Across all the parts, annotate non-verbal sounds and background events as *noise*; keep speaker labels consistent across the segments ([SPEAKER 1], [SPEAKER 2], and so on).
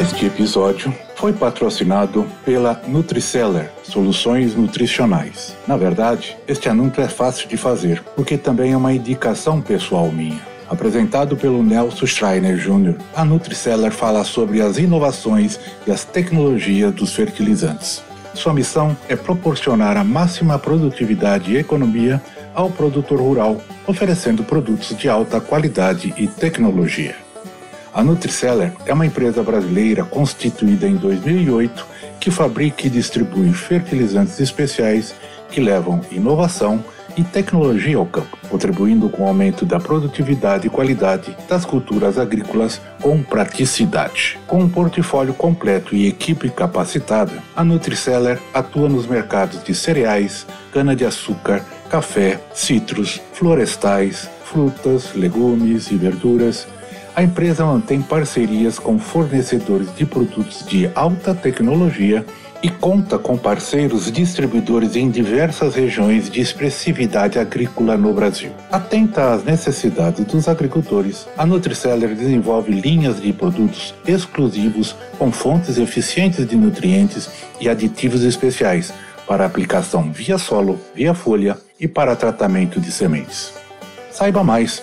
[SPEAKER 1] Este episódio foi patrocinado pela Nutriceller, soluções nutricionais. Na verdade, este anúncio é fácil de fazer, porque também é uma indicação pessoal minha. Apresentado pelo Nelson Schreiner Jr., a Nutriceller fala sobre as inovações e as tecnologias dos fertilizantes. Sua missão é proporcionar a máxima produtividade e economia ao produtor rural, oferecendo produtos de alta qualidade e tecnologia. A Nutriceller é uma empresa brasileira constituída em 2008 que fabrica e distribui fertilizantes especiais que levam inovação e tecnologia ao campo, contribuindo com o aumento da produtividade e qualidade das culturas agrícolas com praticidade. Com um portfólio completo e equipe capacitada, a Nutriceller atua nos mercados de cereais, cana-de-açúcar, café, citros, florestais, frutas, legumes e verduras a empresa mantém parcerias com fornecedores de produtos de alta tecnologia e conta com parceiros distribuidores em diversas regiões de expressividade agrícola no Brasil. Atenta às necessidades dos agricultores, a Nutriceller desenvolve linhas de produtos exclusivos com fontes eficientes de nutrientes e aditivos especiais para aplicação via solo, via folha e para tratamento de sementes. Saiba mais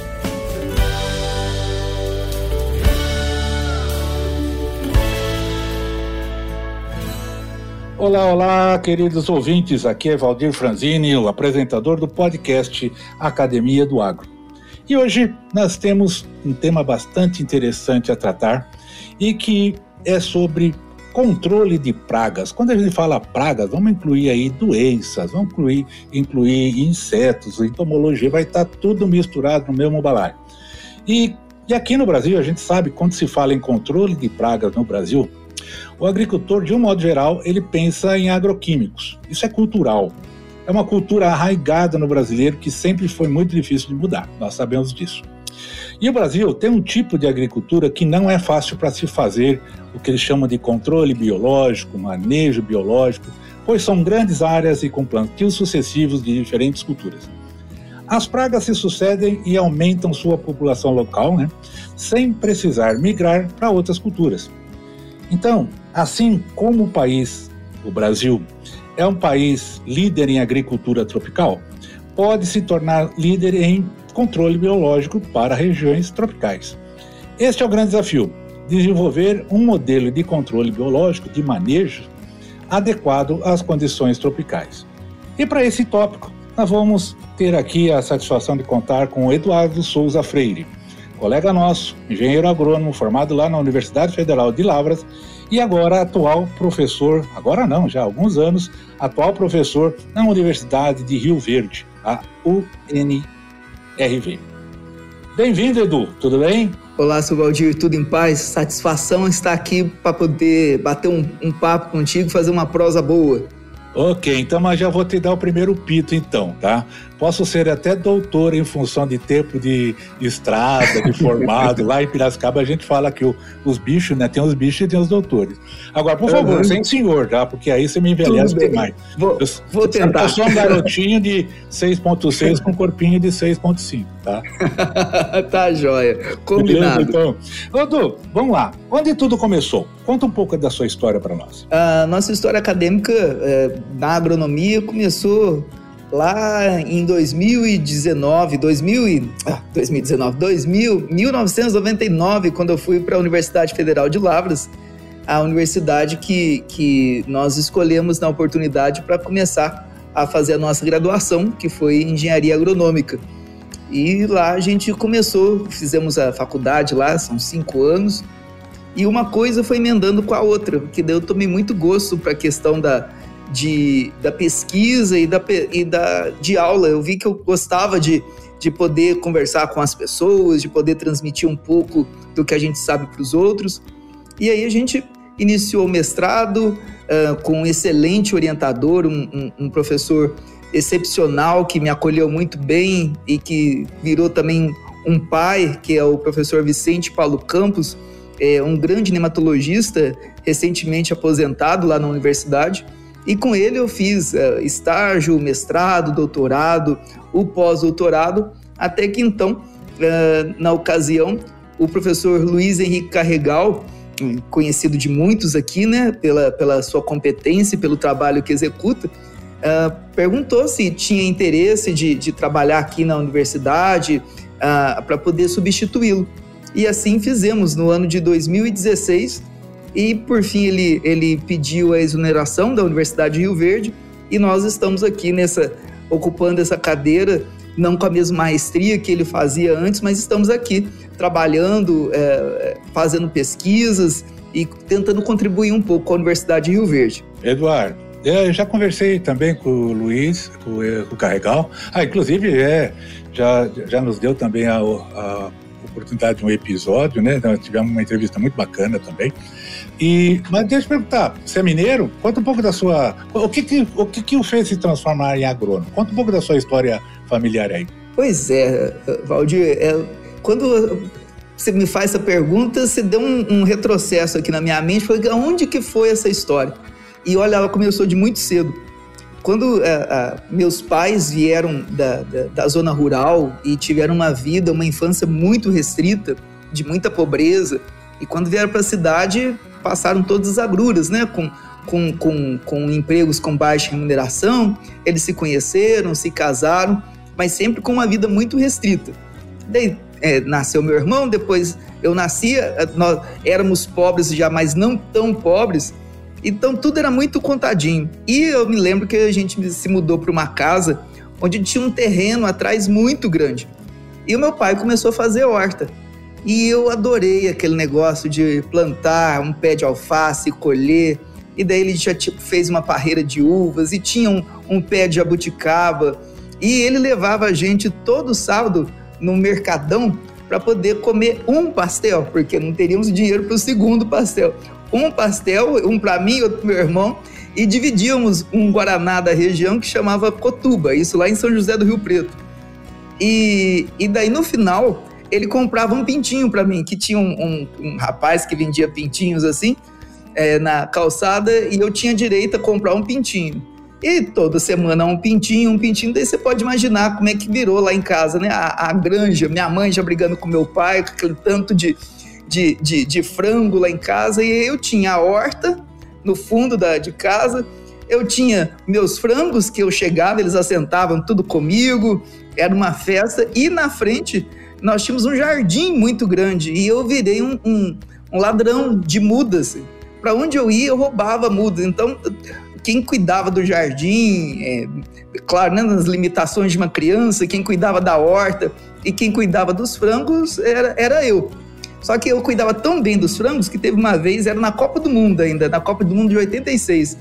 [SPEAKER 1] Olá, olá, queridos ouvintes. Aqui é Valdir Franzini, o apresentador do podcast Academia do Agro. E hoje nós temos um tema bastante interessante a tratar e que é sobre controle de pragas. Quando a gente fala pragas, vamos incluir aí doenças, vamos incluir, incluir insetos, entomologia, vai estar tudo misturado no mesmo balaio. E, e aqui no Brasil, a gente sabe, quando se fala em controle de pragas no Brasil, o agricultor, de um modo geral, ele pensa em agroquímicos. Isso é cultural. É uma cultura arraigada no brasileiro que sempre foi muito difícil de mudar. Nós sabemos disso. E o Brasil tem um tipo de agricultura que não é fácil para se fazer o que eles chamam de controle biológico, manejo biológico, pois são grandes áreas e com plantios sucessivos de diferentes culturas. As pragas se sucedem e aumentam sua população local, né, sem precisar migrar para outras culturas. Então, assim como o país, o Brasil, é um país líder em agricultura tropical, pode se tornar líder em controle biológico para regiões tropicais. Este é o grande desafio: desenvolver um modelo de controle biológico de manejo adequado às condições tropicais. E para esse tópico, nós vamos ter aqui a satisfação de contar com o Eduardo Souza Freire colega nosso, engenheiro agrônomo, formado lá na Universidade Federal de Lavras e agora atual professor, agora não, já há alguns anos, atual professor na Universidade de Rio Verde, a UNRV. Bem-vindo, Edu, tudo bem?
[SPEAKER 2] Olá, seu Valdir, tudo em paz? Satisfação estar aqui para poder bater um, um papo contigo, fazer uma prosa boa.
[SPEAKER 1] Ok, então mas já vou te dar o primeiro pito então, tá? Posso ser até doutor em função de tempo de estrada, de formado. *laughs* Lá em Piracicaba a gente fala que o, os bichos, né? Tem os bichos e tem os doutores. Agora, por favor, uhum. sem senhor, tá? Porque aí você me envelhece demais.
[SPEAKER 2] Vou, eu, vou tentar.
[SPEAKER 1] Eu sou um garotinho de *laughs* 6.6 com corpinho de 6.5, tá? *laughs*
[SPEAKER 2] tá joia. Combinado.
[SPEAKER 1] Beleza, então, Edu, vamos lá. Onde tudo começou? Conta um pouco da sua história para nós.
[SPEAKER 2] A nossa história acadêmica é, na agronomia começou lá em 2019, 2000 e, ah, 2019, 2000, 1999, quando eu fui para a Universidade Federal de Lavras, a universidade que, que nós escolhemos na oportunidade para começar a fazer a nossa graduação, que foi engenharia agronômica. E lá a gente começou, fizemos a faculdade lá, são cinco anos, e uma coisa foi emendando com a outra, que daí eu tomei muito gosto para a questão da, de, da pesquisa e da, e da de aula. Eu vi que eu gostava de, de poder conversar com as pessoas, de poder transmitir um pouco do que a gente sabe para os outros. E aí a gente iniciou o mestrado uh, com um excelente orientador, um, um, um professor excepcional que me acolheu muito bem e que virou também um pai, que é o professor Vicente Paulo Campos, é um grande nematologista recentemente aposentado lá na universidade. E com ele eu fiz uh, estágio, mestrado, doutorado, o pós-doutorado, até que então, uh, na ocasião, o professor Luiz Henrique Carregal, conhecido de muitos aqui, né, pela, pela sua competência e pelo trabalho que executa, uh, perguntou se tinha interesse de, de trabalhar aqui na universidade para poder substituí-lo. E assim fizemos no ano de 2016 e por fim ele, ele pediu a exoneração da Universidade de Rio Verde e nós estamos aqui nessa ocupando essa cadeira não com a mesma maestria que ele fazia antes, mas estamos aqui trabalhando, é, fazendo pesquisas e tentando contribuir um pouco com a Universidade de Rio Verde.
[SPEAKER 1] Eduardo, eu já conversei também com o Luiz, com, o Carregal. Ah, inclusive, é, já, já nos deu também a, a oportunidade de um episódio, né? Nós tivemos uma entrevista muito bacana também. E, mas deixa eu perguntar, você é mineiro? Conta um pouco da sua. O que, que, o, que, que o fez se transformar em agrônomo? Conta um pouco da sua história familiar aí.
[SPEAKER 2] Pois é, Valdir, é, quando você me faz essa pergunta, você deu um, um retrocesso aqui na minha mente, foi onde que foi essa história? E olha, ela começou de muito cedo. Quando é, meus pais vieram da, da, da, zona rural e tiveram uma vida, uma infância muito restrita, de muita pobreza, e quando vieram para a cidade, passaram todas as agruras, né? Com, com, com, com empregos com baixa remuneração, eles se conheceram, se casaram, mas sempre com uma vida muito restrita. Daí é, nasceu meu irmão, depois eu nascia, nós éramos pobres já, mas não tão pobres, então tudo era muito contadinho. E eu me lembro que a gente se mudou para uma casa onde tinha um terreno atrás muito grande. E o meu pai começou a fazer horta. E eu adorei aquele negócio de plantar um pé de alface, colher. E daí ele já tipo, fez uma parreira de uvas e tinha um, um pé de jabuticaba. E ele levava a gente todo sábado no mercadão para poder comer um pastel, porque não teríamos dinheiro para o segundo pastel. Um pastel, um para mim, outro para meu irmão, e dividíamos um guaraná da região que chamava Cotuba, isso lá em São José do Rio Preto. E, e daí no final ele comprava um pintinho para mim, que tinha um, um, um, rapaz que vendia pintinhos assim é, na calçada e eu tinha direito a comprar um pintinho. E toda semana um pintinho, um pintinho, daí você pode imaginar como é que virou lá em casa, né? A, a granja, minha mãe já brigando com meu pai, com aquele tanto de, de, de, de frango lá em casa, e eu tinha a horta no fundo da, de casa, eu tinha meus frangos que eu chegava, eles assentavam tudo comigo, era uma festa, e na frente nós tínhamos um jardim muito grande e eu virei um, um, um ladrão de mudas. Para onde eu ia, eu roubava mudas. Então, quem cuidava do jardim, é, claro, né, nas limitações de uma criança, quem cuidava da horta e quem cuidava dos frangos era, era eu. Só que eu cuidava tão bem dos frangos que teve uma vez, era na Copa do Mundo ainda, na Copa do Mundo de 86.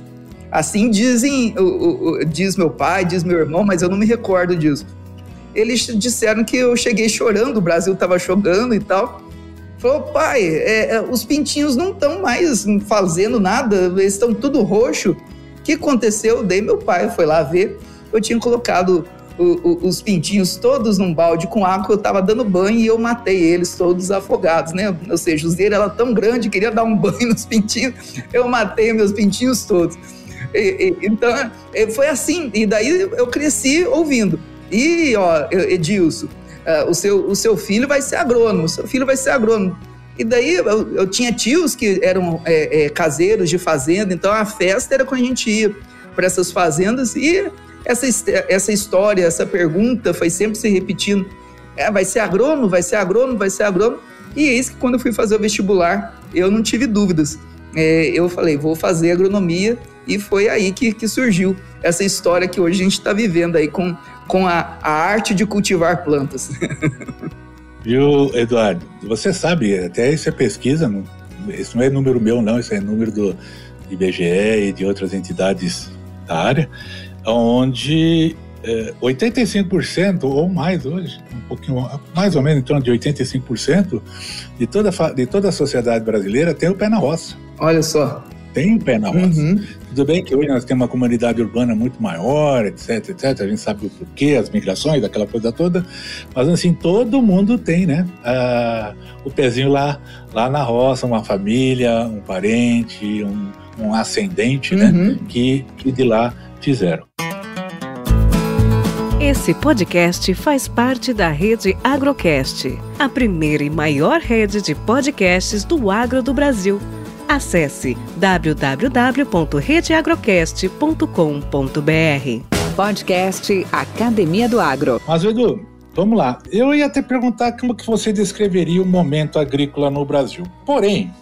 [SPEAKER 2] Assim dizem, diz meu pai, diz meu irmão, mas eu não me recordo disso eles disseram que eu cheguei chorando, o Brasil estava jogando e tal. Falou, pai, é, é, os pintinhos não estão mais fazendo nada, eles estão tudo roxo. O que aconteceu? Daí meu pai foi lá ver. Eu tinha colocado o, o, os pintinhos todos num balde com água, eu estava dando banho e eu matei eles todos afogados, né? Ou seja, o zero era tão grande, queria dar um *laughs* banho nos pintinhos, eu matei meus pintinhos todos. E, e, então, é, foi assim. E daí eu cresci ouvindo. E, ó, Edilson, uh, o, seu, o seu filho vai ser agrônomo, o seu filho vai ser agrônomo. E daí eu, eu tinha tios que eram é, é, caseiros de fazenda, então a festa era quando a gente ia para essas fazendas e essa, essa história, essa pergunta foi sempre se repetindo. É, vai ser agrônomo, vai ser agrônomo, vai ser agrônomo. E eis que quando eu fui fazer o vestibular, eu não tive dúvidas. É, eu falei, vou fazer agronomia e foi aí que, que surgiu essa história que hoje a gente está vivendo aí com com a, a arte de cultivar plantas. *laughs*
[SPEAKER 1] Viu, Eduardo? Você sabe, até isso é pesquisa, não, isso não é número meu, não, isso é número do IBGE e de outras entidades da área, onde é, 85% ou mais hoje, um pouquinho mais ou menos em torno de 85% de toda, de toda a sociedade brasileira tem o pé na roça.
[SPEAKER 2] Olha só.
[SPEAKER 1] Tem pé na roça. Uhum. Tudo bem que hoje nós temos uma comunidade urbana muito maior, etc, etc. A gente sabe o porquê, as migrações, aquela coisa toda. Mas assim, todo mundo tem, né? Ah, o pezinho lá, lá na roça, uma família, um parente, um, um ascendente, né? uhum. né? Que, que de lá fizeram.
[SPEAKER 3] Esse podcast faz parte da rede Agrocast, a primeira e maior rede de podcasts do agro do Brasil. Acesse www.redeagrocast.com.br. Podcast Academia do Agro.
[SPEAKER 1] Mas Edu, vamos lá. Eu ia até perguntar como que você descreveria o momento agrícola no Brasil. Porém,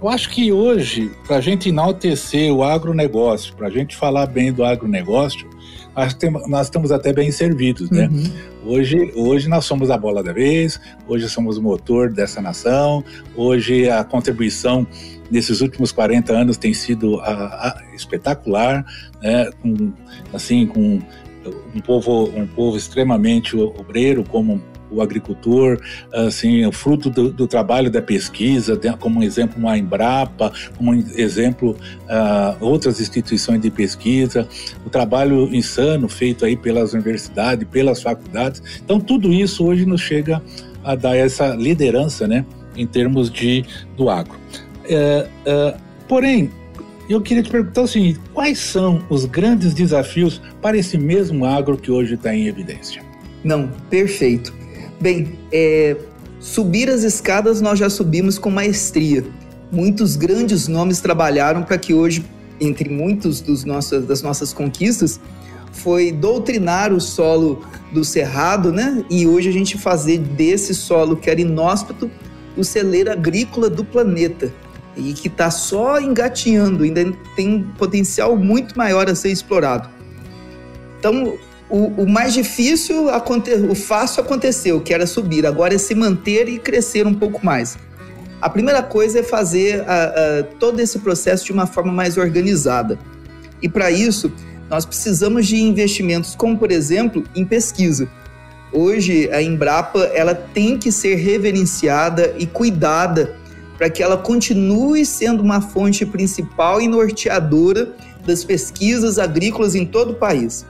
[SPEAKER 1] eu acho que hoje, para a gente enaltecer o agronegócio, para a gente falar bem do agronegócio, nós, temos, nós estamos até bem servidos, né? Uhum. Hoje, hoje nós somos a bola da vez, hoje somos o motor dessa nação, hoje a contribuição nesses últimos 40 anos tem sido a, a, espetacular, né? Com, assim, com um povo, um povo extremamente obreiro, como o agricultor, assim, o fruto do, do trabalho da pesquisa, como exemplo uma Embrapa, como exemplo uh, outras instituições de pesquisa, o trabalho insano feito aí pelas universidades, pelas faculdades. Então tudo isso hoje nos chega a dar essa liderança, né, em termos de do agro. Uh, uh, porém, eu queria te perguntar o seguinte: quais são os grandes desafios para esse mesmo agro que hoje está em evidência?
[SPEAKER 2] Não, perfeito. Bem, é, subir as escadas nós já subimos com maestria. Muitos grandes nomes trabalharam para que hoje, entre muitos dos nossos, das nossas conquistas, foi doutrinar o solo do cerrado, né? E hoje a gente fazer desse solo que era inóspito o celeiro agrícola do planeta e que está só engatinhando, ainda tem um potencial muito maior a ser explorado. Então, o, o mais difícil, o fácil aconteceu, que era subir. Agora é se manter e crescer um pouco mais. A primeira coisa é fazer todo esse processo de uma forma mais organizada. E para isso, nós precisamos de investimentos, como por exemplo, em pesquisa. Hoje, a Embrapa ela tem que ser reverenciada e cuidada para que ela continue sendo uma fonte principal e norteadora das pesquisas agrícolas em todo o país.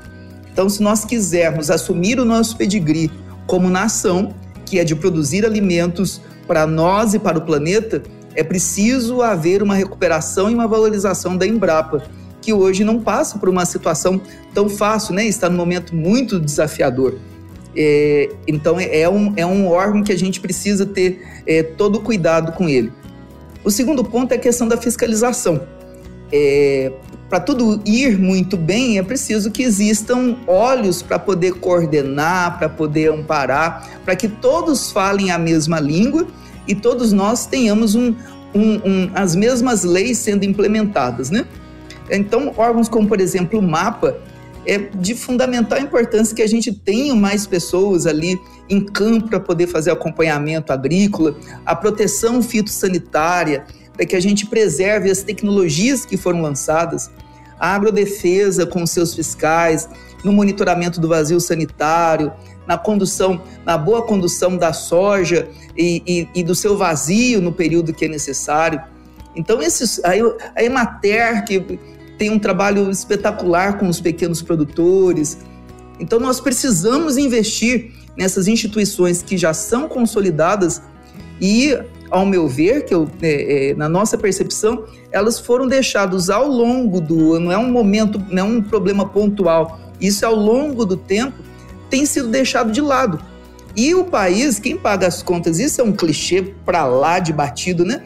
[SPEAKER 2] Então, se nós quisermos assumir o nosso pedigree como nação, que é de produzir alimentos para nós e para o planeta, é preciso haver uma recuperação e uma valorização da Embrapa, que hoje não passa por uma situação tão fácil, né? está num momento muito desafiador. É, então, é um, é um órgão que a gente precisa ter é, todo o cuidado com ele. O segundo ponto é a questão da fiscalização. É, para tudo ir muito bem, é preciso que existam olhos para poder coordenar, para poder amparar, para que todos falem a mesma língua e todos nós tenhamos um, um, um, as mesmas leis sendo implementadas, né? Então, órgãos como, por exemplo, o MAPA, é de fundamental importância que a gente tenha mais pessoas ali em campo para poder fazer acompanhamento agrícola, a proteção fitossanitária, para que a gente preserve as tecnologias que foram lançadas, a agrodefesa com seus fiscais, no monitoramento do vazio sanitário, na condução, na boa condução da soja e, e, e do seu vazio no período que é necessário. Então, esses, a, a Emater, que tem um trabalho espetacular com os pequenos produtores. Então, nós precisamos investir nessas instituições que já são consolidadas e ao meu ver, que eu, é, é, na nossa percepção, elas foram deixadas ao longo do não é um momento, não é um problema pontual. Isso ao longo do tempo tem sido deixado de lado. E o país, quem paga as contas, isso é um clichê para lá de batido, né?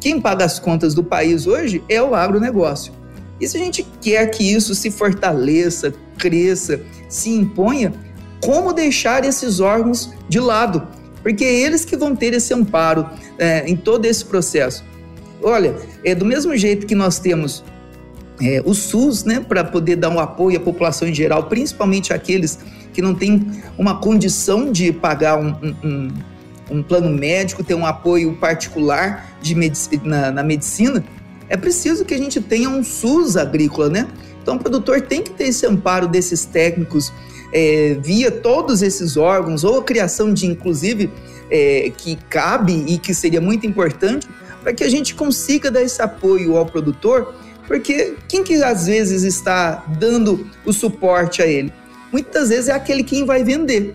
[SPEAKER 2] Quem paga as contas do país hoje é o agronegócio. E se a gente quer que isso se fortaleça, cresça, se imponha, como deixar esses órgãos de lado? Porque é eles que vão ter esse amparo é, em todo esse processo. Olha, é do mesmo jeito que nós temos é, o SUS, né, para poder dar um apoio à população em geral, principalmente aqueles que não têm uma condição de pagar um, um, um plano médico, ter um apoio particular de na, na medicina, é preciso que a gente tenha um SUS agrícola, né? Então, o produtor tem que ter esse amparo desses técnicos é, via todos esses órgãos, ou a criação de, inclusive, é, que cabe e que seria muito importante para que a gente consiga dar esse apoio ao produtor Porque quem que às vezes está dando o suporte a ele? Muitas vezes é aquele quem vai vender.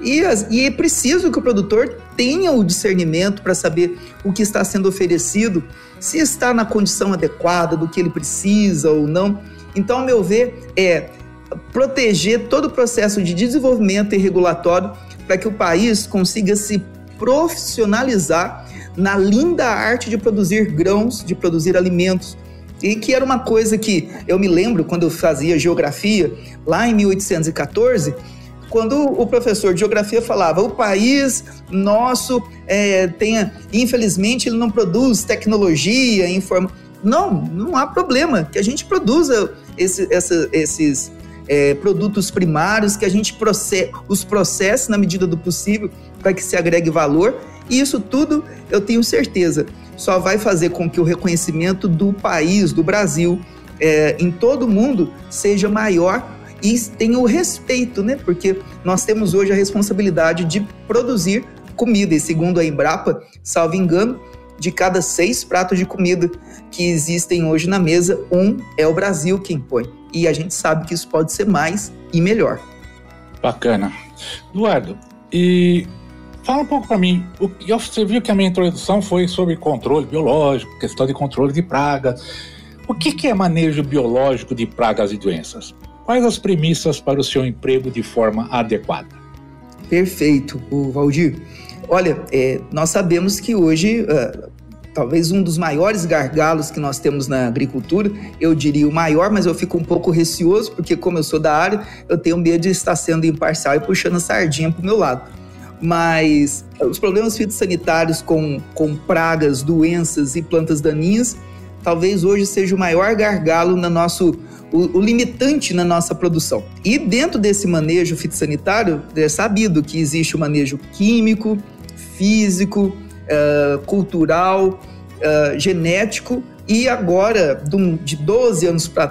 [SPEAKER 2] E, e é preciso que o produtor tenha o discernimento para saber o que está sendo oferecido, se está na condição adequada do que ele precisa ou não. Então, ao meu ver, é proteger todo o processo de desenvolvimento e regulatório para que o país consiga se profissionalizar na linda arte de produzir grãos, de produzir alimentos. E que era uma coisa que eu me lembro quando eu fazia geografia, lá em 1814, quando o professor de geografia falava o país nosso é, tem, infelizmente, ele não produz tecnologia, informa. Não, não há problema que a gente produza esse, essa, esses é, produtos primários, que a gente processe, os processe na medida do possível para que se agregue valor. E isso tudo, eu tenho certeza, só vai fazer com que o reconhecimento do país, do Brasil, é, em todo o mundo, seja maior e tenha o respeito, né? Porque nós temos hoje a responsabilidade de produzir comida. E segundo a Embrapa, salvo engano, de cada seis pratos de comida que existem hoje na mesa, um é o Brasil quem põe. E a gente sabe que isso pode ser mais e melhor.
[SPEAKER 1] Bacana. Eduardo, e fala um pouco para mim. Você viu que a minha introdução foi sobre controle biológico, questão de controle de pragas. O que, é manejo biológico de pragas e doenças? Quais as premissas para o seu emprego de forma adequada?
[SPEAKER 2] Perfeito, o Valdir. Olha, é, nós sabemos que hoje, uh, talvez um dos maiores gargalos que nós temos na agricultura, eu diria o maior, mas eu fico um pouco receoso, porque como eu sou da área, eu tenho medo de estar sendo imparcial e puxando a sardinha para o meu lado. Mas os problemas fitossanitários com, com pragas, doenças e plantas daninhas, talvez hoje seja o maior gargalo no nosso o, o, limitante na nossa produção. E dentro desse manejo fitossanitário, é sabido que existe o manejo químico, físico, uh, cultural, uh, genético e agora de 12 anos para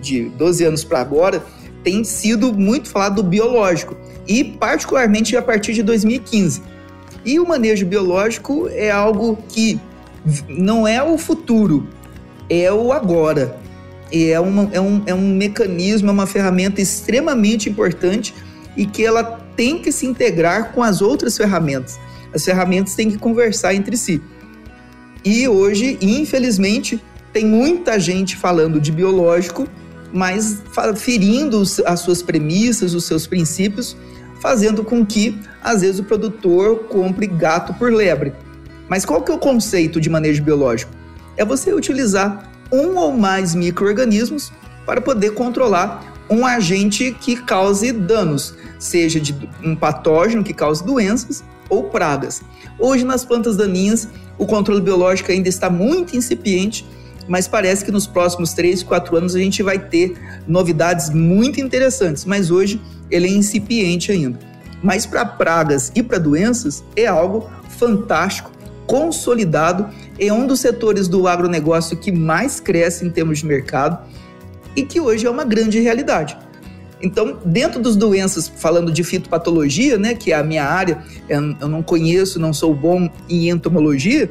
[SPEAKER 2] de 12 anos para agora tem sido muito falado do biológico e particularmente a partir de 2015. E o manejo biológico é algo que não é o futuro, é o agora. É, uma, é, um, é um mecanismo, é uma ferramenta extremamente importante e que ela tem que se integrar com as outras ferramentas. As ferramentas têm que conversar entre si. E hoje, infelizmente, tem muita gente falando de biológico, mas ferindo as suas premissas, os seus princípios, fazendo com que, às vezes, o produtor compre gato por lebre. Mas qual que é o conceito de manejo biológico? É você utilizar um ou mais micro-organismos para poder controlar um agente que cause danos, seja de um patógeno que cause doenças ou pragas. Hoje, nas plantas daninhas, o controle biológico ainda está muito incipiente, mas parece que nos próximos 3, 4 anos a gente vai ter novidades muito interessantes, mas hoje ele é incipiente ainda. Mas para pragas e para doenças é algo fantástico, consolidado, é um dos setores do agronegócio que mais cresce em termos de mercado e que hoje é uma grande realidade. Então, dentro das doenças, falando de fitopatologia, né, que é a minha área, eu não conheço, não sou bom em entomologia,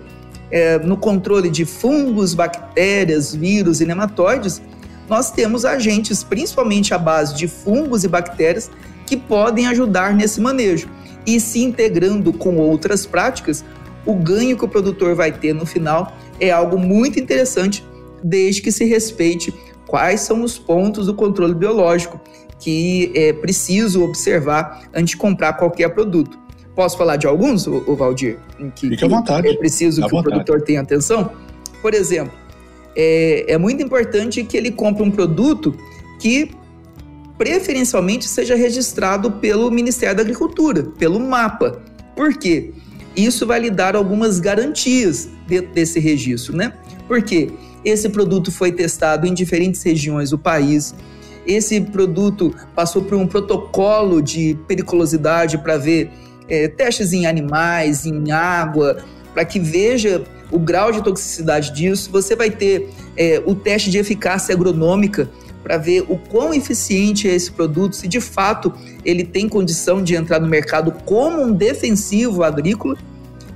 [SPEAKER 2] é, no controle de fungos, bactérias, vírus e nematóides, nós temos agentes, principalmente à base de fungos e bactérias, que podem ajudar nesse manejo. E se integrando com outras práticas, o ganho que o produtor vai ter no final é algo muito interessante, desde que se respeite quais são os pontos do controle biológico que é preciso observar antes de comprar qualquer produto. Posso falar de alguns, o Valdir?
[SPEAKER 1] Que, Fique à vontade.
[SPEAKER 2] É preciso que o produtor tenha atenção? Por exemplo, é, é muito importante que ele compre um produto que preferencialmente seja registrado pelo Ministério da Agricultura, pelo MAPA. Por quê? Isso vai lhe dar algumas garantias dentro desse registro, né? Porque esse produto foi testado em diferentes regiões do país. Esse produto passou por um protocolo de periculosidade para ver é, testes em animais, em água, para que veja o grau de toxicidade disso. Você vai ter é, o teste de eficácia agronômica para ver o quão eficiente é esse produto, se de fato ele tem condição de entrar no mercado como um defensivo agrícola,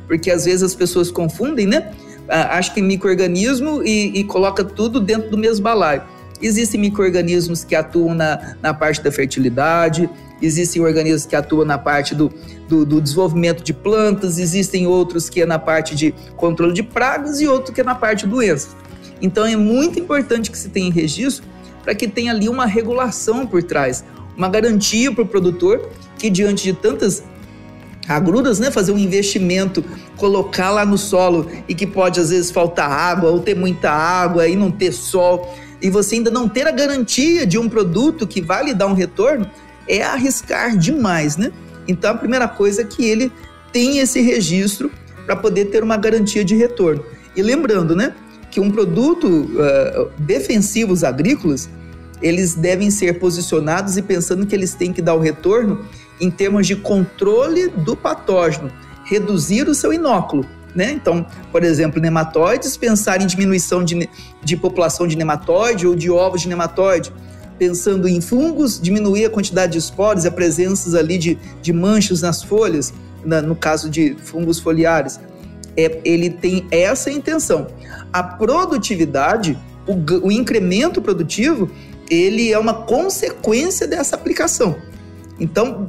[SPEAKER 2] porque às vezes as pessoas confundem, né? ah, acha que microorganismo e, e coloca tudo dentro do mesmo balaio. Existem micro-organismos que atuam na, na parte da fertilidade, existem organismos que atuam na parte do, do, do, desenvolvimento de plantas, existem outros que é na parte de controle de pragas e outro que é na parte de doenças. Então é muito importante que se tenha registro para que tenha ali uma regulação por trás, uma garantia para o produtor que diante de tantas agruras, né, fazer um investimento, colocar lá no solo e que pode às vezes faltar água ou ter muita água e não ter sol e você ainda não ter a garantia de um produto que vai lhe dar um retorno, é arriscar demais, né? Então a primeira coisa é que ele tem esse registro para poder ter uma garantia de retorno. E lembrando, né, que um produto uh, defensivos agrícolas, eles devem ser posicionados e pensando que eles têm que dar o retorno em termos de controle do patógeno, reduzir o seu inóculo. Né? Então, por exemplo, nematóides, pensar em diminuição de, de população de nematóide ou de ovos de nematóide. Pensando em fungos, diminuir a quantidade de esporos a presença ali de, de manchas nas folhas, na, no caso de fungos foliares. É, ele tem essa intenção. A produtividade, o, o incremento produtivo, ele é uma consequência dessa aplicação. Então,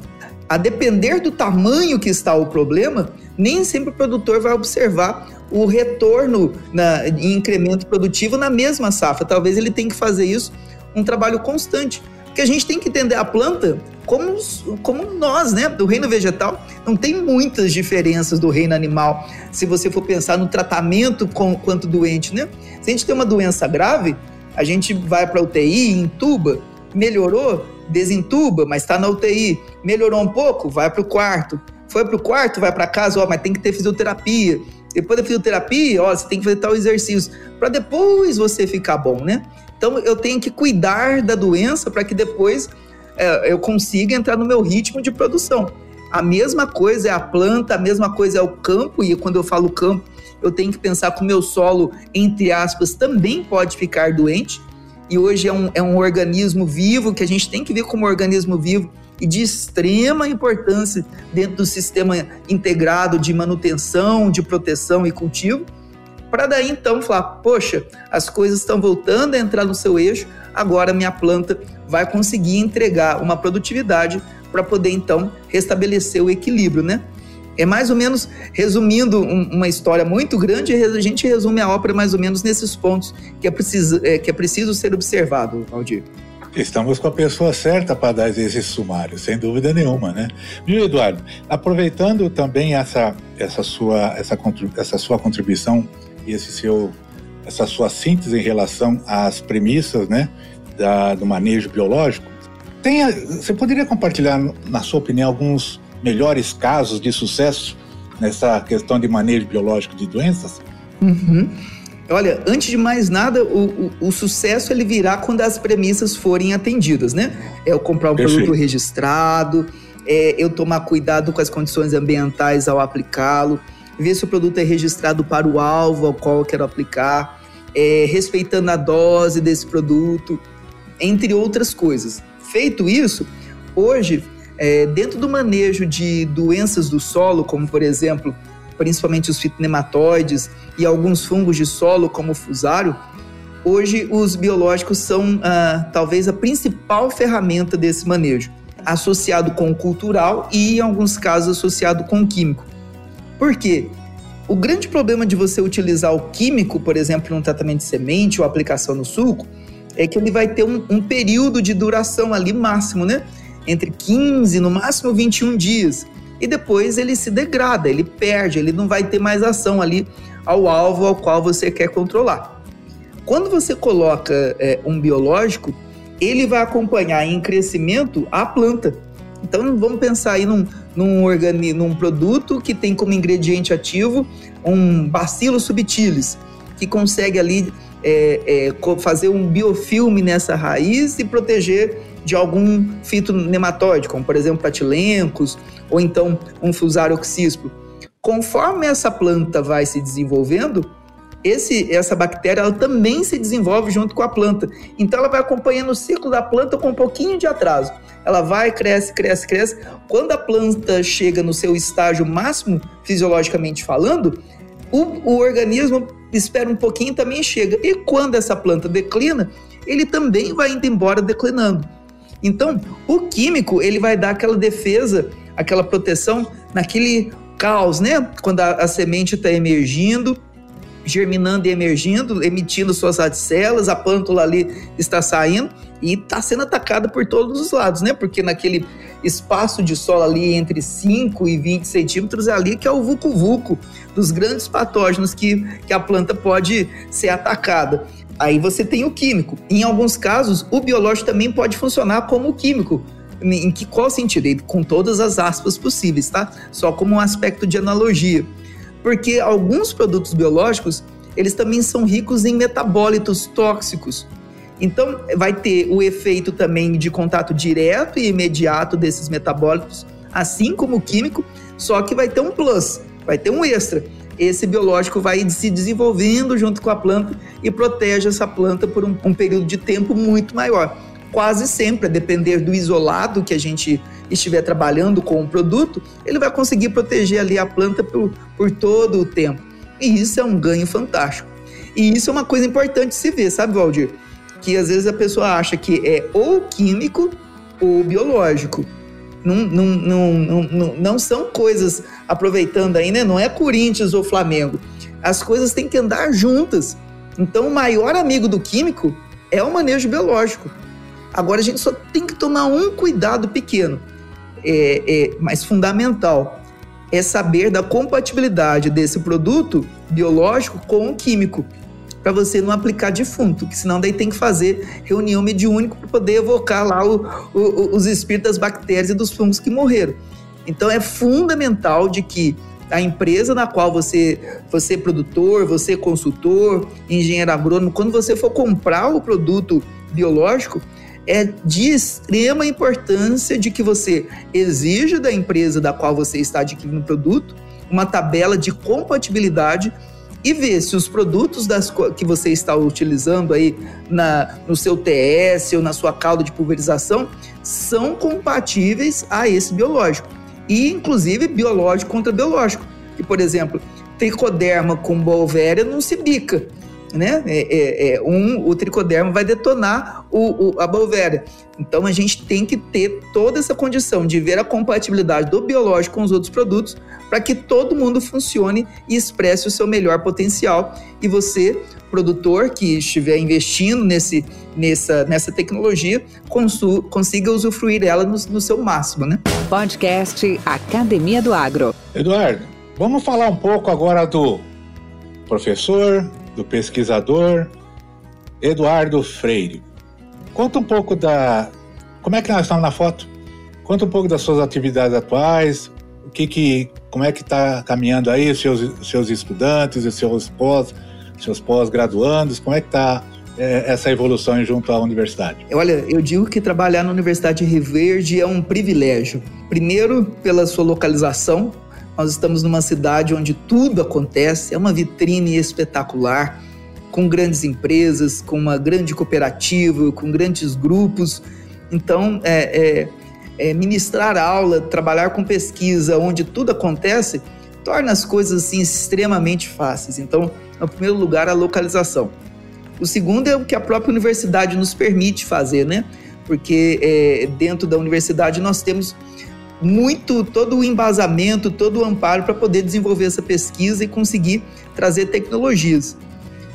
[SPEAKER 2] a depender do tamanho que está o problema, nem sempre o produtor vai observar o retorno na, em incremento produtivo na mesma safra. Talvez ele tenha que fazer isso um trabalho constante. Porque a gente tem que entender a planta como, como nós, né? Do reino vegetal, não tem muitas diferenças do reino animal. Se você for pensar no tratamento com, quanto doente, né? Se a gente tem uma doença grave, a gente vai para UTI, entuba, melhorou, desentuba, mas está na UTI. Melhorou um pouco, vai para o quarto foi para o quarto, vai para casa, ó, mas tem que ter fisioterapia. Depois da fisioterapia, ó, você tem que fazer tal exercício, para depois você ficar bom, né? Então eu tenho que cuidar da doença para que depois é, eu consiga entrar no meu ritmo de produção. A mesma coisa é a planta, a mesma coisa é o campo, e quando eu falo campo, eu tenho que pensar que o meu solo, entre aspas, também pode ficar doente. E hoje é um, é um organismo vivo que a gente tem que ver como organismo vivo e de extrema importância dentro do sistema integrado de manutenção, de proteção e cultivo, para daí então falar: poxa, as coisas estão voltando a entrar no seu eixo, agora minha planta vai conseguir entregar uma produtividade para poder então restabelecer o equilíbrio, né? É mais ou menos, resumindo um, uma história muito grande, a gente resume a ópera mais ou menos nesses pontos que é preciso, é, que é preciso ser observado, Aldir.
[SPEAKER 1] Estamos com a pessoa certa para dar esse sumário, sem dúvida nenhuma, né? Viu, Eduardo? Aproveitando também essa, essa, sua, essa, essa sua contribuição e esse seu, essa sua síntese em relação às premissas, né, da, do manejo biológico, tenha, você poderia compartilhar, na sua opinião, alguns melhores casos de sucesso nessa questão de manejo biológico de doenças?
[SPEAKER 2] Uhum. Olha, antes de mais nada, o, o, o, sucesso ele virá quando as premissas forem atendidas, né? É eu comprar um Perfeito. produto registrado, é eu tomar cuidado com as condições ambientais ao aplicá-lo, ver se o produto é registrado para o alvo ao qual eu quero aplicar, é, respeitando a dose desse produto, entre outras coisas. Feito isso, hoje, é, dentro do manejo de doenças do solo, como por exemplo principalmente os fitonematóides e alguns fungos de solo, como o fusário, hoje os biológicos são ah, talvez a principal ferramenta desse manejo, associado com o cultural e, em alguns casos, associado com o químico. Por quê? O grande problema de você utilizar o químico, por exemplo, num tratamento de semente ou aplicação no suco, é que ele vai ter um, um período de duração ali máximo, né? Entre 15, no máximo 21 dias e depois ele se degrada, ele perde, ele não vai ter mais ação ali ao alvo ao qual você quer controlar. Quando você coloca é, um biológico, ele vai acompanhar em crescimento a planta. Então vamos pensar aí num, num, organi num produto que tem como ingrediente ativo um bacilo subtilis, que consegue ali é, é, fazer um biofilme nessa raiz e proteger de algum fitonematóide, como por exemplo patilencos ou então um fusário oxíspro. Conforme essa planta vai se desenvolvendo, esse, essa bactéria ela também se desenvolve junto com a planta. Então ela vai acompanhando o ciclo da planta com um pouquinho de atraso. Ela vai, cresce, cresce, cresce. Quando a planta chega no seu estágio máximo, fisiologicamente falando, o, o organismo espera um pouquinho e também chega. E quando essa planta declina, ele também vai indo embora declinando. Então, o químico, ele vai dar aquela defesa, aquela proteção naquele caos, né? Quando a, a semente está emergindo, germinando e emergindo, emitindo suas radicelas, a plântula ali está saindo e está sendo atacada por todos os lados, né? Porque naquele espaço de solo ali entre 5 e 20 centímetros é ali que é o vucu-vucu dos grandes patógenos que, que a planta pode ser atacada. Aí você tem o químico. Em alguns casos, o biológico também pode funcionar como o químico. Em que qual sentido? Com todas as aspas possíveis, tá? Só como um aspecto de analogia. Porque alguns produtos biológicos, eles também são ricos em metabólitos tóxicos. Então, vai ter o efeito também de contato direto e imediato desses metabólitos, assim como o químico, só que vai ter um plus, vai ter um extra esse biológico vai se desenvolvendo junto com a planta e protege essa planta por um, um período de tempo muito maior. Quase sempre, a depender do isolado que a gente estiver trabalhando com o produto, ele vai conseguir proteger ali a planta por, por todo o tempo. E isso é um ganho fantástico. E isso é uma coisa importante se ver, sabe, Valdir? Que às vezes a pessoa acha que é ou químico ou biológico. Não, não, não, não, não são coisas, aproveitando aí, né? Não é Corinthians ou Flamengo. As coisas têm que andar juntas. Então, o maior amigo do químico é o manejo biológico. Agora, a gente só tem que tomar um cuidado pequeno, é, é, mas fundamental. É saber da compatibilidade desse produto biológico com o químico para você não aplicar defunto, que senão daí tem que fazer reunião mediúnica para poder evocar lá o, o, os espíritos das bactérias e dos fungos que morreram. Então é fundamental de que a empresa na qual você, você é produtor, você é consultor, engenheiro agrônomo, quando você for comprar o produto biológico, é de extrema importância de que você exija da empresa da qual você está adquirindo o produto uma tabela de compatibilidade e ver se os produtos das, que você está utilizando aí na, no seu TS ou na sua calda de pulverização são compatíveis a esse biológico. E, inclusive, biológico contra biológico. Que, por exemplo, tricoderma com bolvéria não se bica né? É, é, é, um, o tricoderma vai detonar o, o, a bolvéria. Então a gente tem que ter toda essa condição de ver a compatibilidade do biológico com os outros produtos para que todo mundo funcione e expresse o seu melhor potencial. E você, produtor que estiver investindo nesse, nessa, nessa tecnologia, consu, consiga usufruir ela no, no seu máximo, né?
[SPEAKER 3] Podcast Academia do Agro.
[SPEAKER 1] Eduardo, vamos falar um pouco agora do professor, do pesquisador Eduardo Freire. Conta um pouco da. Como é que nós estamos na foto? Conta um pouco das suas atividades atuais, o que que, como é que está caminhando aí os seus, seus estudantes, os seus pós, seus pós-graduandos, como é que está é, essa evolução junto à universidade?
[SPEAKER 2] Olha, eu digo que trabalhar na Universidade de Rio Verde é um privilégio. Primeiro, pela sua localização, nós estamos numa cidade onde tudo acontece, é uma vitrine espetacular, com grandes empresas, com uma grande cooperativa, com grandes grupos. Então, é, é, é ministrar aula, trabalhar com pesquisa, onde tudo acontece, torna as coisas assim extremamente fáceis. Então, no primeiro lugar, a localização. O segundo é o que a própria universidade nos permite fazer, né? Porque é, dentro da universidade nós temos muito todo o embasamento, todo o amparo para poder desenvolver essa pesquisa e conseguir trazer tecnologias.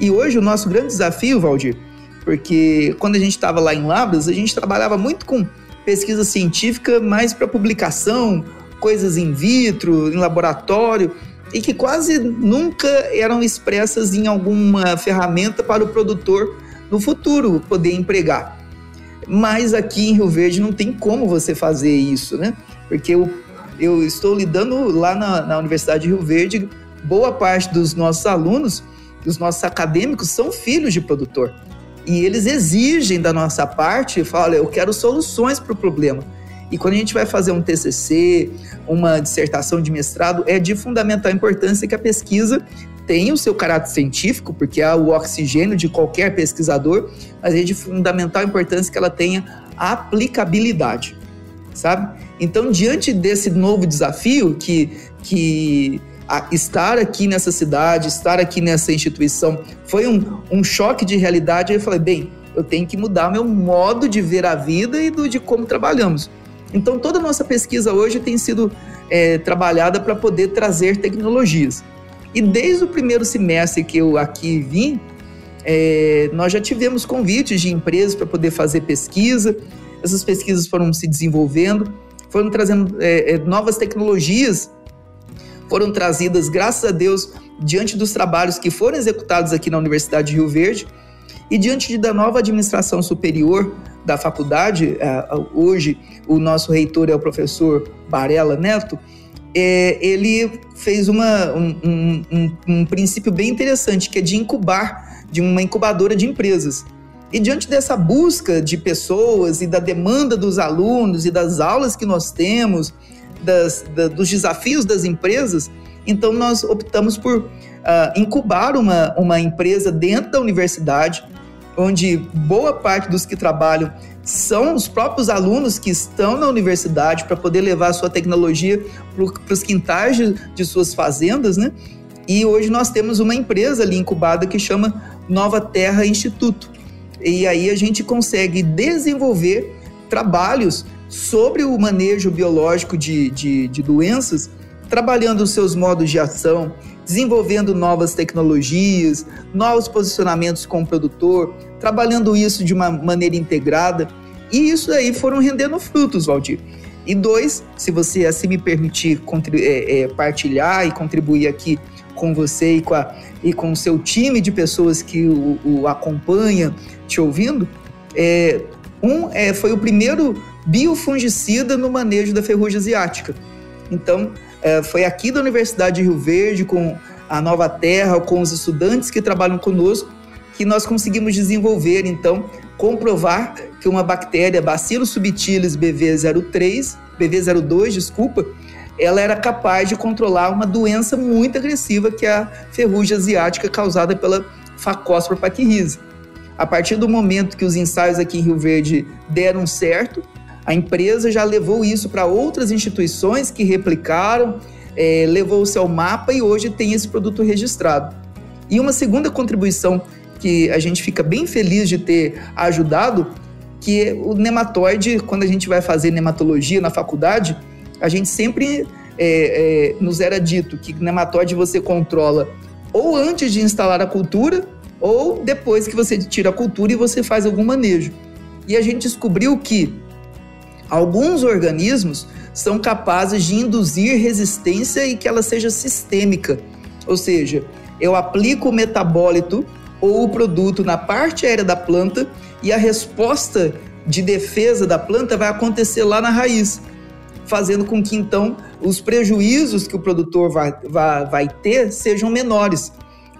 [SPEAKER 2] E hoje o nosso grande desafio, Valdir, porque quando a gente estava lá em Labras, a gente trabalhava muito com pesquisa científica mais para publicação, coisas in vitro, em laboratório, e que quase nunca eram expressas em alguma ferramenta para o produtor no futuro poder empregar. Mas aqui em Rio Verde não tem como você fazer isso, né? porque eu, eu estou lidando lá na, na Universidade de Rio Verde, boa parte dos nossos alunos, dos nossos acadêmicos, são filhos de produtor. E eles exigem da nossa parte, falam, eu quero soluções para o problema. E quando a gente vai fazer um TCC, uma dissertação de mestrado, é de fundamental importância que a pesquisa tenha o seu caráter científico, porque é o oxigênio de qualquer pesquisador, mas é de fundamental importância que ela tenha aplicabilidade, sabe? Então, diante desse novo desafio que, que estar aqui nessa cidade, estar aqui nessa instituição, foi um, um choque de realidade. Aí eu falei, bem, eu tenho que mudar meu modo de ver a vida e do, de como trabalhamos. Então, toda a nossa pesquisa hoje tem sido é, trabalhada para poder trazer tecnologias. E desde o primeiro semestre que eu aqui vim, é, nós já tivemos convites de empresas para poder fazer pesquisa. Essas pesquisas foram se desenvolvendo, foram trazendo é, é novas tecnologias, foram trazidas, graças a Deus, diante dos trabalhos que foram executados aqui na Universidade de Rio Verde e diante da nova administração superior da faculdade, é, hoje o nosso reitor é o professor Barella Neto, é, ele fez uma, um, um, um, princípio bem interessante, que é de incubar, de uma incubadora de empresas. E diante dessa busca de pessoas e da demanda dos alunos e das aulas que nós temos, das, da, dos desafios das empresas, então nós optamos por uh, incubar uma, uma empresa dentro da universidade, onde boa parte dos que trabalham são os próprios alunos que estão na universidade para poder levar a sua tecnologia para os quintais de, de, suas fazendas, né? E hoje nós temos uma empresa ali incubada que chama Nova Terra Instituto. E aí a gente consegue desenvolver trabalhos sobre o manejo biológico de, de, de doenças, trabalhando os seus modos de ação, desenvolvendo novas tecnologias, novos posicionamentos com o produtor, trabalhando isso de uma maneira integrada. E isso aí foram rendendo frutos, Valdir. E dois, se você assim me permitir é, é, partilhar e contribuir aqui com você e com, a, e com o seu time de pessoas que o, o acompanha te ouvindo, é, um é, foi o primeiro biofungicida no manejo da ferrugem asiática. Então, é, foi aqui da Universidade de Rio Verde, com a Nova Terra, com os estudantes que trabalham conosco, que nós conseguimos desenvolver, então, comprovar que uma bactéria Bacillus subtilis BV03, BV02, desculpa, ela era capaz de controlar uma doença muito agressiva que é a ferrugem asiática causada pela Phacóspora pachyrize. A partir do momento que os ensaios aqui em Rio Verde deram certo, a empresa já levou isso para outras instituições que replicaram, é, levou o seu mapa e hoje tem esse produto registrado. E uma segunda contribuição que a gente fica bem feliz de ter ajudado, que é o nematóide, quando a gente vai fazer nematologia na faculdade, a gente sempre é, é, nos era dito que nematóide você controla ou antes de instalar a cultura ou depois que você tira a cultura e você faz algum manejo. E a gente descobriu que Alguns organismos são capazes de induzir resistência e que ela seja sistêmica, ou seja, eu aplico o metabólito ou o produto na parte aérea da planta e a resposta de defesa da planta vai acontecer lá na raiz, fazendo com que então os prejuízos que o produtor vai, vai, vai ter sejam menores.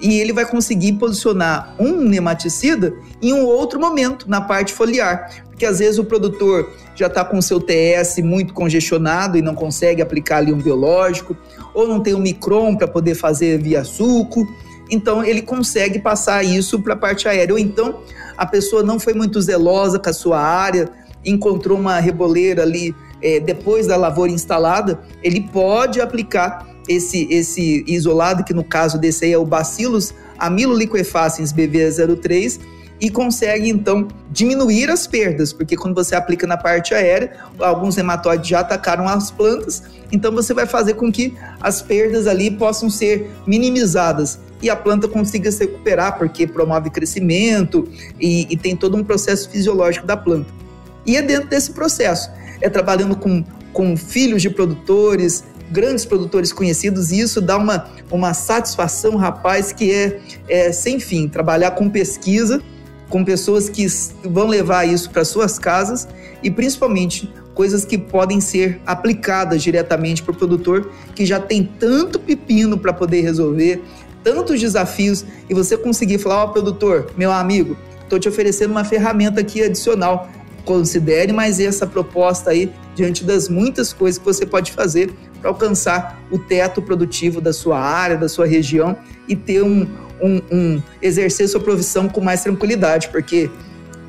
[SPEAKER 2] E ele vai conseguir posicionar um nematicida em um outro momento, na parte foliar que às vezes o produtor já está com seu TS muito congestionado e não consegue aplicar ali um biológico, ou não tem um micron para poder fazer via suco. Então ele consegue passar isso para a parte aérea. Ou então a pessoa não foi muito zelosa com a sua área, encontrou uma reboleira ali é, depois da lavoura instalada, ele pode aplicar esse, esse isolado, que no caso desse aí é o Bacillus amiloliquefaciens BV03, e consegue então diminuir as perdas, porque quando você aplica na parte aérea, alguns nematóides já atacaram as plantas, então você vai fazer com que as perdas ali possam ser minimizadas e a planta consiga se recuperar, porque promove crescimento e, e tem todo um processo fisiológico da planta. E é dentro desse processo, é trabalhando com, com filhos de produtores, grandes produtores conhecidos, e isso dá uma, uma satisfação, rapaz, que é, é sem fim. Trabalhar com pesquisa com pessoas que vão levar isso para suas casas e principalmente coisas que podem ser aplicadas diretamente para o produtor que já tem tanto pepino para poder resolver, tantos desafios e você conseguir falar, ó, oh, produtor, meu amigo, estou te oferecendo uma ferramenta aqui adicional. Considere mais essa proposta aí diante das muitas coisas que você pode fazer para alcançar o teto produtivo da sua área, da sua região e ter um, um, um exercer sua profissão com mais tranquilidade, porque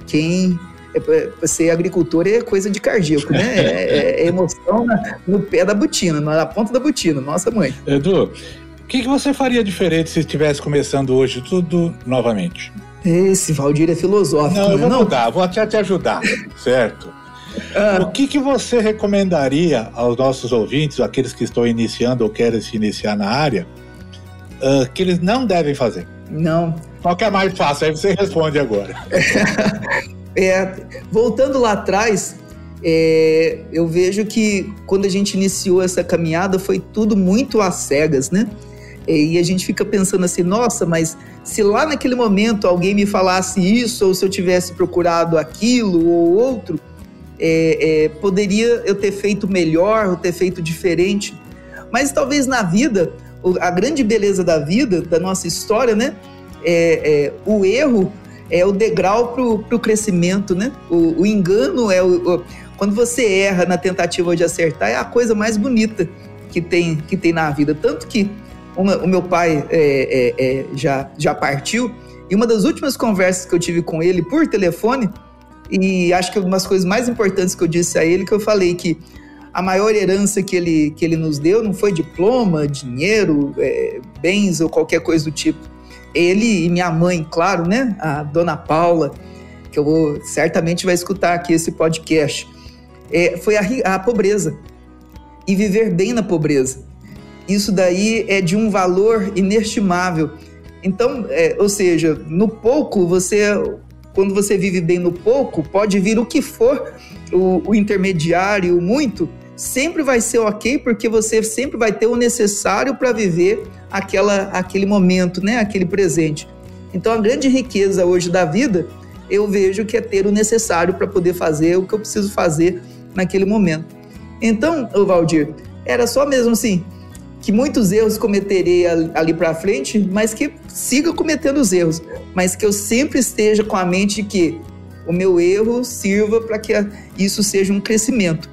[SPEAKER 2] quem é, ser agricultor é coisa de cardíaco, né? *laughs* É, é emoção na, no pé da botina, na ponta da botina, nossa mãe.
[SPEAKER 1] Edu, que, que você faria diferente se estivesse começando hoje tudo novamente?
[SPEAKER 2] Esse Valdir é filosófico.
[SPEAKER 1] Não, eu
[SPEAKER 2] né?
[SPEAKER 1] vou mudar, vou até te ajudar, *laughs* certo? Ah. O que, que você recomendaria aos nossos ouvintes, aqueles que estão iniciando ou querem se iniciar na área, uh, que eles não devem fazer?
[SPEAKER 2] Não.
[SPEAKER 1] Qual que é mais fácil? Aí você responde agora. *laughs*
[SPEAKER 2] é, voltando lá atrás, é, eu vejo que quando a gente iniciou essa caminhada foi tudo muito às cegas, né? E a gente fica pensando assim, nossa, mas se lá naquele momento alguém me falasse isso, ou se eu tivesse procurado aquilo ou outro, é, é, poderia eu ter feito melhor, ou ter feito diferente. Mas talvez na vida, a grande beleza da vida, da nossa história, né? É, é o erro é o degrau para o crescimento, né? O, o engano é o, o, quando você erra na tentativa de acertar é a coisa mais bonita que tem que tem na vida. Tanto que uma, o meu pai é, é, é, já já partiu e uma das últimas conversas que eu tive com ele por telefone e acho que uma das coisas mais importantes que eu disse a ele que eu falei que a maior herança que ele, que ele nos deu não foi diploma, dinheiro, é, bens ou qualquer coisa do tipo. Ele e minha mãe, claro, né? A dona Paula, que eu vou, certamente vai escutar aqui esse podcast, é, foi a, a pobreza. E viver bem na pobreza. Isso daí é de um valor inestimável. Então, é, ou seja, no pouco você quando você vive bem no pouco, pode vir o que for, o, o intermediário, o muito, sempre vai ser ok, porque você sempre vai ter o necessário para viver aquela, aquele momento, né? aquele presente. Então, a grande riqueza hoje da vida, eu vejo que é ter o necessário para poder fazer o que eu preciso fazer naquele momento. Então, Valdir, era só mesmo assim, que muitos erros cometerei ali para frente, mas que siga cometendo os erros, mas que eu sempre esteja com a mente que o meu erro sirva para que isso seja um crescimento.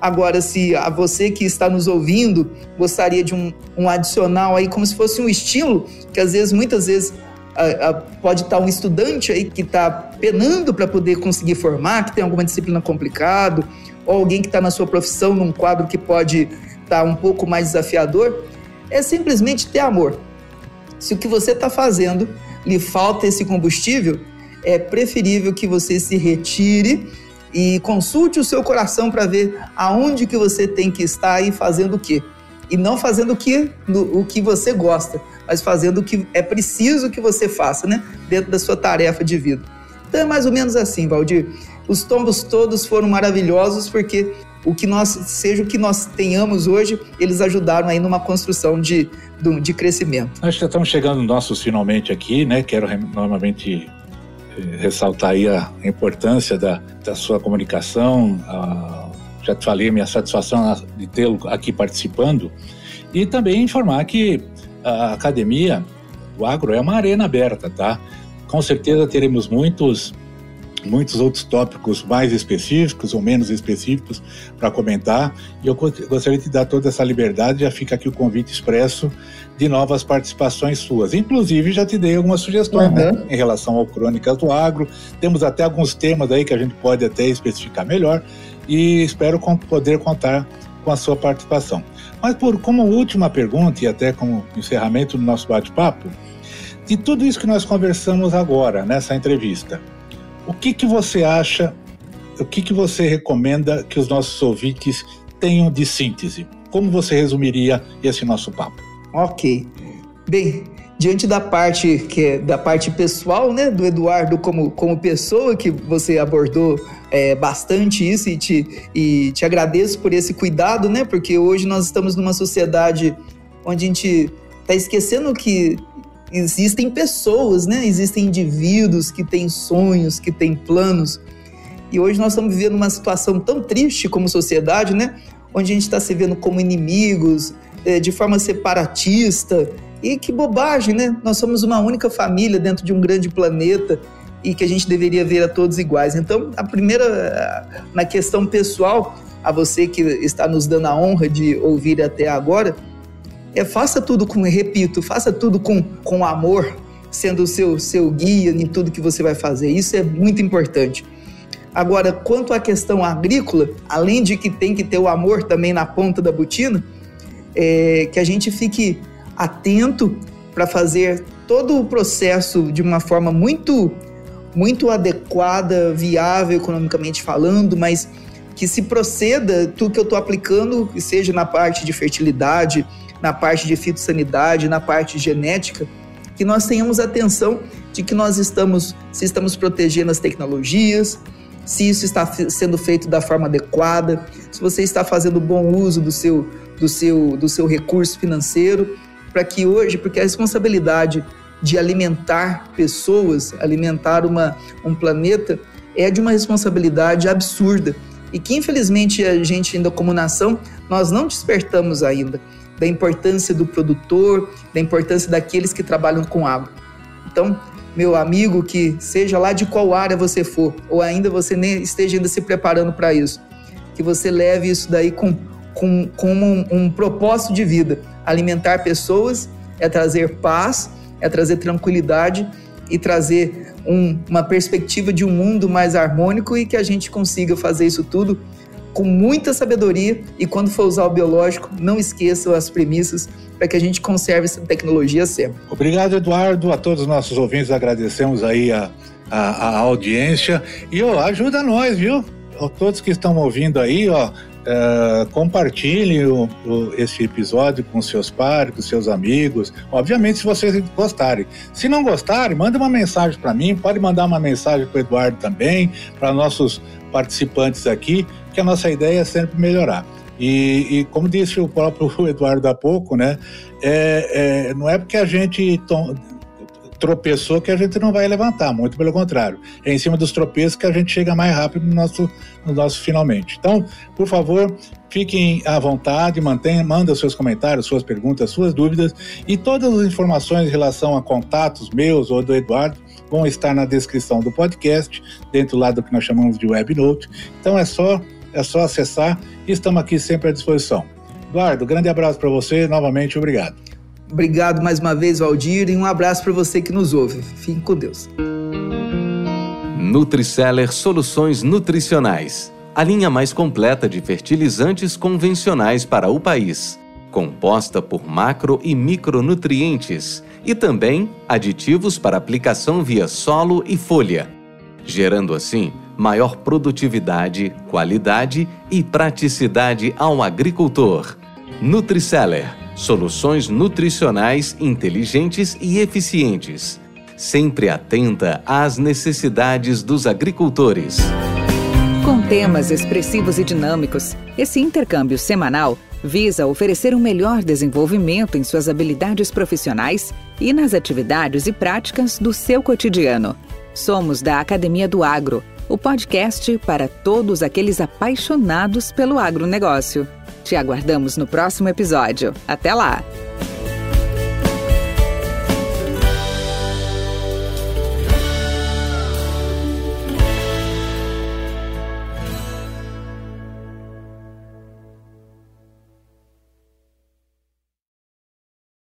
[SPEAKER 2] Agora, se a você que está nos ouvindo gostaria de um, um adicional aí, como se fosse um estilo, que às vezes, muitas vezes, a, a, pode estar um estudante aí que está penando para poder conseguir formar, que tem alguma disciplina complicada, ou alguém que está na sua profissão num quadro que pode estar tá um pouco mais desafiador, é simplesmente ter amor. Se o que você está fazendo lhe falta esse combustível, é preferível que você se retire e consulte o seu coração para ver aonde que você tem que estar e fazendo o quê. E não fazendo o que, o que você gosta, mas fazendo o que é preciso que você faça, né? Dentro da sua tarefa de vida. Então é mais ou menos assim, Valdir. Os tombos todos foram maravilhosos porque o que nós seja o que nós tenhamos hoje, eles ajudaram aí numa construção de, de, de crescimento.
[SPEAKER 1] Nós já estamos chegando nos nossos finalmente aqui, né? Quero novamente eh, ressaltar aí a importância da, da sua comunicação. A, já te falei minha satisfação de tê-lo aqui participando e também informar que a academia do agro é uma arena aberta, tá? Com certeza teremos muitos muitos outros tópicos mais específicos ou menos específicos para comentar. E eu gostaria de dar toda essa liberdade. Já fica aqui o convite expresso de novas participações suas. Inclusive, já te dei algumas sugestões uhum. né, em relação ao Crônicas do Agro. Temos até alguns temas aí que a gente pode até especificar melhor e espero poder contar com a sua participação. Mas por como última pergunta e até como encerramento do nosso bate-papo, de tudo isso que nós conversamos agora nessa entrevista, o que, que você acha, o que, que você recomenda que os nossos ouvintes tenham de síntese? Como você resumiria esse nosso papo?
[SPEAKER 2] Ok. Bem, diante da parte que é da parte pessoal, né, do Eduardo como, como pessoa que você abordou é, bastante isso e te, e te agradeço por esse cuidado, né, porque hoje nós estamos numa sociedade onde a gente está esquecendo que existem pessoas, né? Existem indivíduos que têm sonhos, que têm planos. E hoje nós estamos vivendo uma situação tão triste como sociedade, né? Onde a gente está se vendo como inimigos, eh, de forma separatista. E que bobagem, né? Nós somos uma única família dentro de um grande planeta e que a gente deveria ver a todos iguais. Então, a primeira, na questão pessoal, a você que está nos dando a honra de ouvir até agora, é, faça tudo com, repito, faça tudo com, com amor, sendo o seu, seu guia em tudo que você vai fazer. Isso é muito importante. Agora, quanto à questão agrícola, além de que tem que ter o amor também na ponta da botina, é, que a gente fique atento para fazer todo o processo de uma forma muito muito adequada, viável economicamente falando, mas que se proceda tudo que eu estou aplicando, seja na parte de fertilidade, na parte de fitossanidade, na parte genética, que nós tenhamos atenção de que nós estamos, se estamos protegendo as tecnologias, se isso está sendo feito da forma adequada, se você está fazendo bom uso do seu, do seu, do seu recurso financeiro, para que hoje, porque a responsabilidade de alimentar pessoas, alimentar uma, um planeta, é de uma responsabilidade absurda. E que infelizmente a gente ainda como nação nós não despertamos ainda da importância do produtor, da importância daqueles que trabalham com água. Então, meu amigo, que seja lá de qual área você for, ou ainda você nem esteja ainda se preparando para isso, que você leve isso daí com, com, com um, um propósito de vida. Alimentar pessoas é trazer paz, é trazer tranquilidade e trazer um, uma perspectiva de um mundo mais harmônico e que a gente consiga fazer isso tudo com muita sabedoria e quando for usar o biológico, não esqueçam as premissas para que a gente conserve essa tecnologia sempre.
[SPEAKER 1] Obrigado, Eduardo. A todos os nossos ouvintes agradecemos aí a, a, a audiência e ó, ajuda nós, viu? Todos que estão ouvindo aí, ó, Uh, compartilhe o, o, esse episódio com seus pares, com seus amigos. Obviamente, se vocês gostarem. Se não gostarem, manda uma mensagem para mim. Pode mandar uma mensagem para o Eduardo também, para nossos participantes aqui, que a nossa ideia é sempre melhorar. E, e como disse o próprio *laughs* Eduardo há pouco, né, é, é, não é porque a gente tropeçou que a gente não vai levantar, muito pelo contrário. É em cima dos tropeços que a gente chega mais rápido no nosso, no nosso finalmente. Então, por favor, fiquem à vontade, mantenham, mandem seus comentários, suas perguntas, suas dúvidas e todas as informações em relação a contatos meus ou do Eduardo vão estar na descrição do podcast, dentro lá do que nós chamamos de WebNote. Então é só é só acessar e estamos aqui sempre à disposição. Eduardo, grande abraço para você, novamente obrigado.
[SPEAKER 2] Obrigado mais uma vez, Valdir, e um abraço para você que nos ouve. Fique com Deus.
[SPEAKER 4] Nutriceller Soluções Nutricionais. A linha mais completa de fertilizantes convencionais para o país. Composta por macro e micronutrientes e também aditivos para aplicação via solo e folha, gerando assim maior produtividade, qualidade e praticidade ao agricultor. Nutriceller Soluções nutricionais inteligentes e eficientes, sempre atenta às necessidades dos agricultores.
[SPEAKER 3] Com temas expressivos e dinâmicos, esse intercâmbio semanal visa oferecer um melhor desenvolvimento em suas habilidades profissionais e nas atividades e práticas do seu cotidiano. Somos da Academia do Agro, o podcast para todos aqueles apaixonados pelo agronegócio. Te aguardamos no próximo episódio. Até lá!